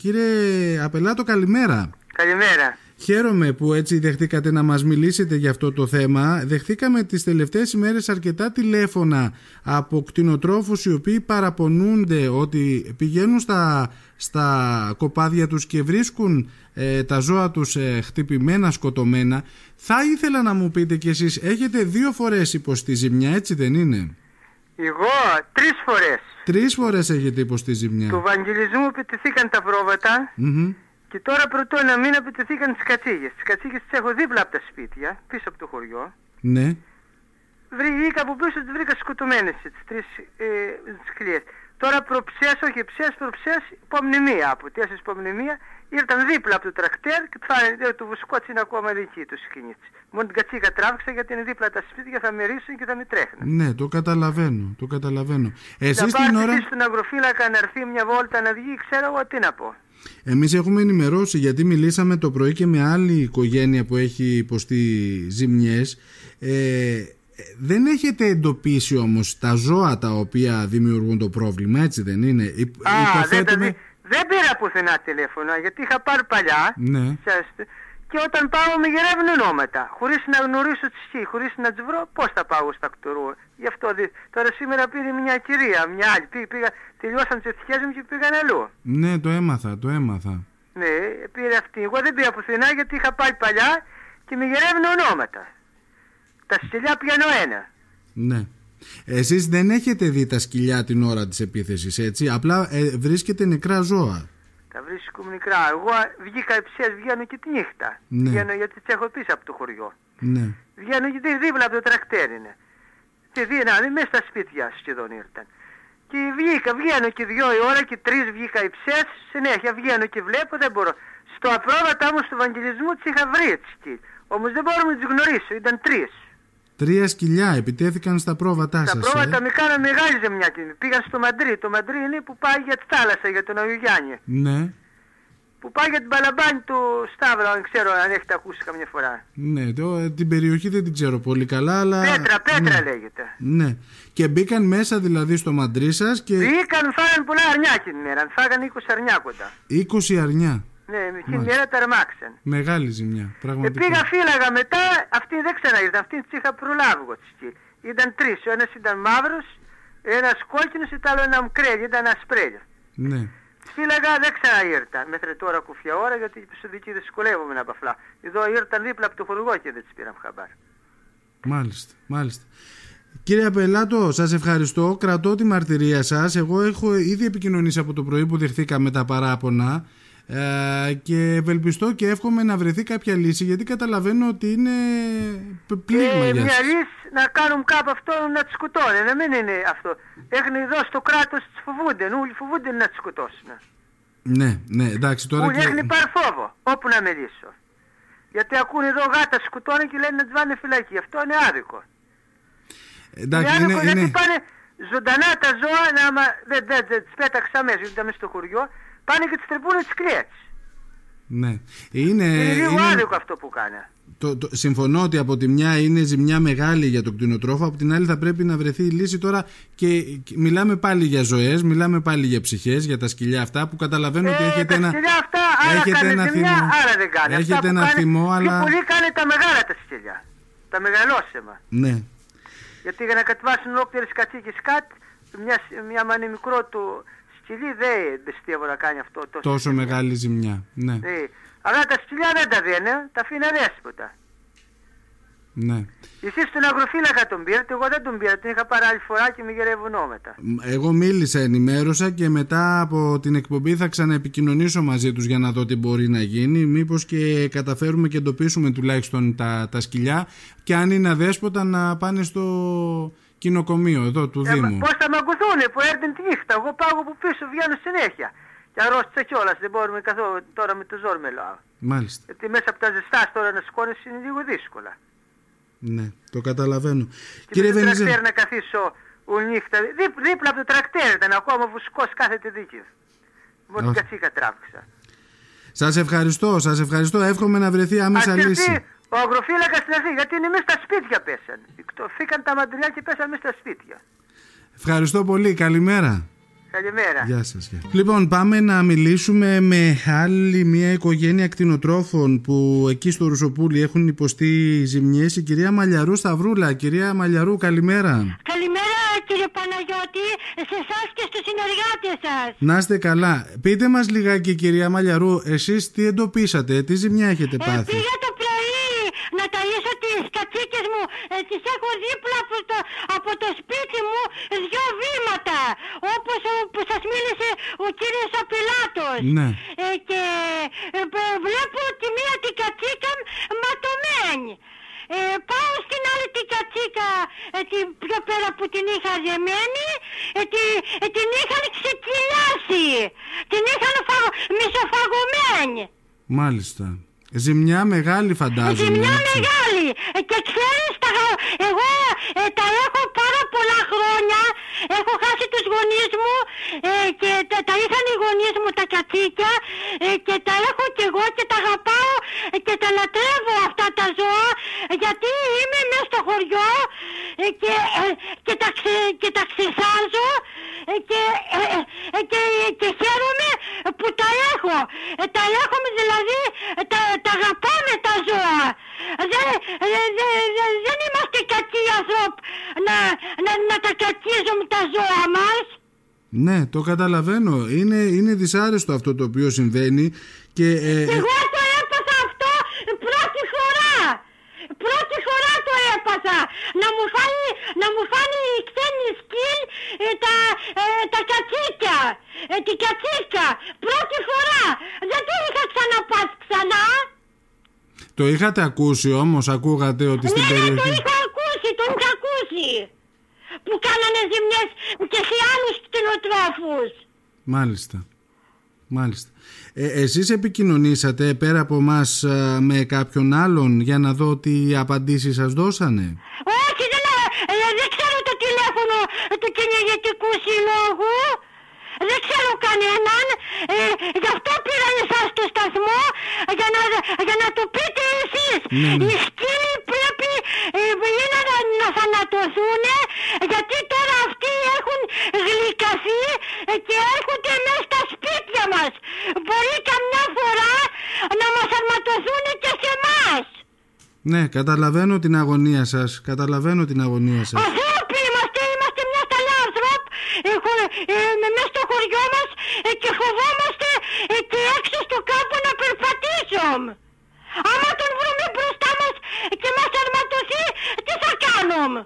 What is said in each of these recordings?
Κύριε Απελάτο, καλημέρα. Καλημέρα. Χαίρομαι που έτσι δεχτήκατε να μας μιλήσετε για αυτό το θέμα. Δεχτήκαμε τις τελευταίες ημέρες αρκετά τηλέφωνα από κτηνοτρόφους οι οποίοι παραπονούνται ότι πηγαίνουν στα, στα κοπάδια τους και βρίσκουν ε, τα ζώα τους ε, χτυπημένα, σκοτωμένα. Θα ήθελα να μου πείτε κι εσείς, έχετε δύο φορές υποστεί ζημιά, έτσι δεν είναι; Εγώ τρεις φορές. Τρεις φορές έχετε υποστεί ζημιά. Του βαγγελισμού επιτεθήκαν τα προβατα και τώρα πρωτό ένα μήνα επιτεθήκαν τις κατσίγες. Τις κατσίγες τις έχω δίπλα από τα σπίτια, πίσω από το χωριό. Ναι. Βρήκα από πίσω τις βρήκα σκοτωμένες τις τρεις ε, Τώρα προψές, όχι ψές, προψές, υπομνημία από τέσσερις υπομνημία ήρθαν δίπλα από το τρακτέρ και φάνε, το βουσκότσι είναι ακόμα δική του σκηνής Μόνο την κατσίκα τράβηξα γιατί είναι δίπλα τα σπίτια, θα με ρίσουν και θα με τρέχνουν. Ναι, το καταλαβαίνω, το καταλαβαίνω. Εσείς την ώρα... στον αγροφύλακα να έρθει μια βόλτα να βγει, ξέρω εγώ τι να πω. Εμείς έχουμε ενημερώσει γιατί μιλήσαμε το πρωί και με άλλη οικογένεια που έχει υποστεί ζημιές. Ε, δεν έχετε εντοπίσει όμως τα ζώα τα οποία δημιουργούν το πρόβλημα, έτσι δεν είναι; Α, Υποθέτουμε... δεν, δεν πήρα πουθενά τηλέφωνα γιατί είχα πάρει παλιά. Ναι. Και όταν πάω με γυρεύουν ονόματα. Χωρίς να γνωρίσω τις σχή, χωρίς να τις βρω, πώς θα πάω στα κτουρού. Γι' αυτό τώρα σήμερα πήρε μια κυρία, μια άλλη. Πήγα, τελειώσαν τις ευτυχίες μου και πήγαν αλλού. Ναι, το έμαθα, το έμαθα. Ναι, πήρε αυτή. Εγώ δεν πήγα πουθενά γιατί είχα πάει παλιά και με γυρεύουν ονόματα. Τα σκυλιά πιάνω ένα. Ναι. Εσείς δεν έχετε δει τα σκυλιά την ώρα της επίθεσης έτσι, απλά ε, βρίσκετε νεκρά ζώα. Τα βρίσκουμε μικρά. Εγώ βγήκα εψές, βγαίνω και τη νύχτα. Ναι. Βγαίνω γιατί τις έχω πίσω από το χωριό. Ναι. Βγαίνω γιατί δίπλα από το τρακτέρ είναι. Και δίνανε μέσα στα σπίτια σχεδόν ήρθαν. Και βγήκα, βγαίνω και δυο η ώρα και τρεις βγήκα υψές, συνέχεια βγαίνω και βλέπω, δεν μπορώ. Στο απρόβατα όμως του Ευαγγελισμού τις είχα βρει έτσι. Όμως δεν μπορώ να τις γνωρίσω, ήταν τρεις. Τρία σκυλιά επιτέθηκαν στα πρόβατά σας. Στα πρόβατα ε; με κάνανε μεγάλη ζημιά. Πήγαν στο Μαντρί. Το Μαντρί είναι που πάει για τη θάλασσα, για τον Αγιογιάννη. Ναι. Που πάει για την παλαμπάνη του Σταύρο, αν ξέρω αν έχετε ακούσει καμιά φορά. Ναι, το, ε, την περιοχή δεν την ξέρω πολύ καλά, αλλά. Πέτρα, πέτρα ναι. λέγεται. Ναι. Και μπήκαν μέσα δηλαδή στο μαντρί σας και. Μπήκαν, φάγανε πολλά αρνιά την ημέρα. Φάγανε 20 αρνιά κοντά. 20 αρνιά. Ναι, την ημέρα ταρμάξαν. Μεγάλη ζημιά. Πραγματικά. Ε, πήγα, φύλαγα μετά, αυτή δεν ξαναήρθε. Αυτή τη είχα προλάβει εγώ Ήταν τρεις. Ο ένας ήταν μαύρος, ένας κόκκινος, ήταν άλλο ένα μκρέλι, ήταν ασπρέλιο. Ναι. Φύλαγα δεν ξαναήρθα μέχρι τώρα κουφιά ώρα γιατί στο δική δυσκολεύομαι από αυτά. Εδώ ήρθαν δίπλα από το χορηγό και δεν τις πήραμε χαμπάρ. Μάλιστα, μάλιστα. Κύριε Απελάτο, σας ευχαριστώ. Κρατώ τη μαρτυρία σας. Εγώ έχω ήδη επικοινωνήσει από το πρωί που δεχθήκαμε τα παράπονα. Ε, και ευελπιστώ και εύχομαι να βρεθεί κάποια λύση γιατί καταλαβαίνω ότι είναι πλήγμα ε, για Μια λύση να κάνουν κάπου αυτό να τις σκοτώνει, να μην είναι αυτό. Έχουν εδώ στο κράτος τις φοβούνται, όλοι φοβούνται να τις σκοτώσουν. Ναι, ναι, εντάξει τώρα Όλοι και... έχουν πάρει φόβο, όπου να μιλήσω. Γιατί ακούνε εδώ γάτα σκοτώνει και λένε να τις βάλουν φυλακή, αυτό είναι άδικο. Εντάξει, είναι, άδικο είναι... γιατί πάνε ζωντανά τα ζώα, να, δεν, δεν, δεν, τις πέταξα μέσα, γιατί ήταν μέσα στο χωριό, πάνε και τις τρεπούν τις κλιές. Ναι. Είναι, είναι λίγο είναι... άδικο αυτό που κάνει. Το, το, συμφωνώ ότι από τη μια είναι ζημιά μεγάλη για τον κτηνοτρόφο, από την άλλη θα πρέπει να βρεθεί η λύση τώρα και, μιλάμε πάλι για ζωές, μιλάμε πάλι για ψυχές, για τα σκυλιά αυτά που καταλαβαίνω ε, ότι έχετε ένα. σκυλιά αυτά, άρα έχετε ένα ζημιά, θυμό. Άρα δεν κάνει. Έχετε αυτά ένα κάνει, θυμό, αλλά. Και πολύ κάνει τα μεγάλα τα σκυλιά. Τα μεγαλώσιμα. Ναι. Γιατί για να κατεβάσουν ολόκληρες κατσίκε κάτω, μια, μια μανή μικρό του σκυλί δεν πιστεύω να κάνει αυτό τόσο, τόσο μεγάλη ζημιά. Ναι. ναι. Αλλά τα σκυλιά δεν τα δίνει, τα αφήνει αδέσποτα. Ναι. Εσύ στον αγροφύλακα τον πήρατε, εγώ δεν τον πήρα, την είχα πάρει άλλη φορά και με γερεύουνόμετα. Εγώ μίλησα, ενημέρωσα και μετά από την εκπομπή θα ξαναεπικοινωνήσω μαζί τους για να δω τι μπορεί να γίνει. Μήπως και καταφέρουμε και εντοπίσουμε τουλάχιστον τα, τα σκυλιά και αν είναι αδέσποτα να πάνε στο κοινοκομείο εδώ του ε, Δήμου. Πώς θα με ακουθούνε που έρθουν τη νύχτα, εγώ πάω από πίσω, βγαίνω συνέχεια. Και αρρώστησα κιόλας, δεν μπορούμε καθόλου τώρα με το ζόρ μιλάω. Μάλιστα. Γιατί μέσα από τα ζεστά τώρα να σηκώνεις είναι λίγο δύσκολα. Ναι, το καταλαβαίνω. Και Κύριε με το τρακτέρ να καθίσω νύχτα. Δί, δίπλα από το τρακτέρ ήταν ακόμα βουσκός κάθεται δίκαιο. Μόνο την κατσίκα τράβηξα. Σας ευχαριστώ, σας ευχαριστώ. Εύχομαι να βρεθεί άμεσα Ας λύση. Ο αγροφύλακας να έρθει, γιατί είναι μέσα στα σπίτια πέσαν. Φύγαν τα μαντριά και πέσαν μέσα στα σπίτια. Ευχαριστώ πολύ. Καλημέρα. Καλημέρα. Γεια σας. Γεια. Λοιπόν, πάμε να μιλήσουμε με άλλη μια οικογένεια κτηνοτρόφων που εκεί στο Ρουσοπούλι έχουν υποστεί ζημιές. Η κυρία Μαλιαρού Σταυρούλα. Κυρία Μαλιαρού, καλημέρα. Καλημέρα κύριε Παναγιώτη, σε εσάς και στους συνεργάτες σας. Να είστε καλά. Πείτε μας λιγάκι κυρία Μαλιαρού, εσείς τι εντοπίσατε, τι ζημιά έχετε Ε, πάθει; πήγα το πρωί να ταΐσω τις κατσίκες μου, ε, τις έχω δίπλα από το, από το σπίτι μου δυο βήματα, όπως ο, που σας μίλησε ο κύριος Απιλάτος. Ναι. Ε, και ε, βε- βλέπω τη μία την κατσίκα ματωμένη. Ε, πάω στην άλλη την κατσίκα ε, την πιο πέρα που την είχα δεμένη ε, τη, ε, την είχαν ξεκυλιάσει την είχαν φαγω, μισοφαγωμένη Μάλιστα. Ζημιά μεγάλη φαντάζομαι. Ζημιά έτσι. μεγάλη Ε, και ξέρεις τα, εγώ ε, τα έχω πάρα πολλά χρόνια έχω χάσει τους γονείς μου ε, και τα, τα είχαν οι γονείς μου τα κατσίκια ε, και τα έχω και εγώ και τα αγαπάω ε, και τα λατρεύω αυτά τα ζώα ε, γιατί είμαι μέσα στο χωριό ε, και, ε, και, τα, ξε, και τα ξεσάζω ε, και, ε, ε, και, και χαίρομαι που τα έχω. Ε, τα έχουμε δηλαδή, ε, τα, τα αγαπάμε τα ζώα. Δεν, ε, δε, δε, δεν είμαστε κακοί άνθρωποι να, να, να τα κακίζουμε τα ζώα μας. Ναι, το καταλαβαίνω. Είναι, είναι δυσάρεστο αυτό το οποίο συμβαίνει και ε, ε, Εγώ το έπαθα αυτό πρώτη φορά. Πρώτη φορά το έπαθα. Να μου φάνει, να μου φάνει η ξένη σκύλ ε, τα, ε, τα κατσίκια. Ε, την κατσίκα. Πρώτη φορά. Δεν το είχα ξαναπάσει ξανά. το είχατε ακούσει όμως, ακούγατε ότι στην Ναι, ναι, το περιοχή... είχα ακούσει, το είχα ακούσει. Που κάνανε ζημιές και σε άλλους κτηνοτρόφους. Μάλιστα. Μάλιστα. Ε, εσείς επικοινωνήσατε πέρα από μας με κάποιον άλλον για να δω τι απαντήσεις σας δώσανε; Όχι, δεν, ε, δεν ξέρω το τηλέφωνο του κυνηγετικού συλλόγου. Δεν ξέρω κανέναν. Ε, γι' αυτό πήρα εσάς στο σταθμό για να, για να το πείτε εσείς. Ναι, ναι. Οι σκύλοι πρέπει ε, είναι να, να θανατωθούν γιατί τώρα αυτοί έχουν γλυκαθεί ε, και έρχονται μέσα στα σπίτια μας. Μπορεί καμιά φορά να μας αρματωθούν και σε εμάς. Ναι, καταλαβαίνω την αγωνία σας. Καταλαβαίνω την αγωνία σας. Ανθρώποι είμαστε, είμαστε μια σταλιά ανθρώπ Έχω, ε, με- μέσα στο χωριό μας ε, και φοβόμαστε ε, και έξω στο κάπου να περπατήσουμε. Άμα τον βρούμε μπροστά μας και μας αρματωθεί, τι θα κάνουμε;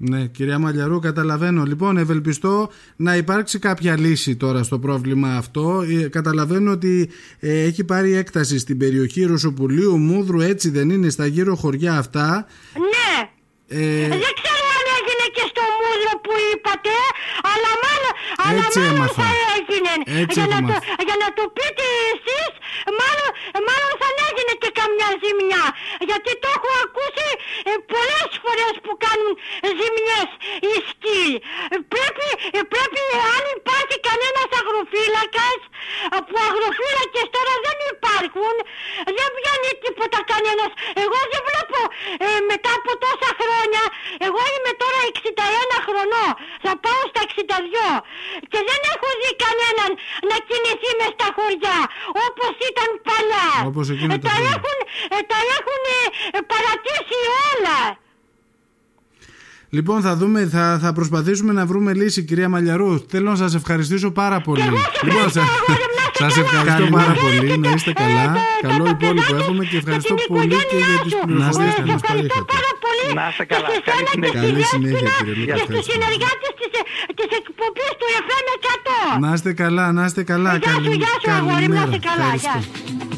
Ναι, κυρία Μαλιαρού, καταλαβαίνω. Λοιπόν, ευελπιστώ να υπάρξει κάποια λύση τώρα στο πρόβλημα αυτό. Ε, Καταλαβαίνω ότι ε, έχει πάρει έκταση στην περιοχή Ρωσοπουλίου, Μούδρου, έτσι δεν είναι, στα γύρω χωριά αυτά. Ναι, Ε, δεν ξέρω αν έγινε και στο μούδρο που είπατε, αλλά μάλλον, αλλά Έτσι μάλλον έμαθα. θα έγινε. Έτσι για, έχω να το, μάθει. για να το πείτε εσείς, μάλλον, μάλλον θα έγινε και καμιά ζημιά. Γιατί το έχω ακούσει ε, πολλές φορές που κάνουν ζημιές οι σκύλοι. Ε, Πρέπει, ε, πρέπει αν υπάρχει κανένας αγροφύλακας, ε, που αγροφύλακες τώρα δεν υπάρχουν, δεν βγαίνει τίποτα κανένας. Εγώ δεν βλέπω ε, μετά από τόσα χρόνια, εγώ είμαι τώρα 61 χρονών, θα πάω στα 62 και δεν έχω δει κανέναν να κινηθεί μες στα χωριά όπως ήταν παλιά. Όπως εκείνα Ε, τα τα χρόνια. έχουν, ε, τα έχουν ε, ε, παρατήσει όλα. Λοιπόν, θα δούμε, θα, θα προσπαθήσουμε να βρούμε λύση, κυρία Μαλιαρού. Θέλω να σας ευχαριστήσω πάρα πολύ. εγώ σας Λοιπόν, ευχαριστώ, σας- αγόρι μου, να είστε σας καλά. ευχαριστώ Καλή πάρα μέρα. πολύ. Να είστε καλά. Ε, τα- Καλό τα υπόλοιπο παιδάκια εύχομαι και και ευχαριστώ την πολύ και οικογένειά για τις σου. πληροφορίες Ε, που μας ευχαριστώ παρήχατε. πάρα πολύ Να είστε και καλά. σε Καλή σένα και συνέχεια. στη Καλή συνέχεια, Δέσποινα κύριε Λούκα. Και στους Ευχαριστώ. συνεργάτες της, της εκπομπής του FM 100. Να είστε καλά, να είστε καλά. Γεια σου, Καλη- γεια σου αγόρι μου, να καλημέρα. είστε καλά. Γεια. Ευχαριστώ.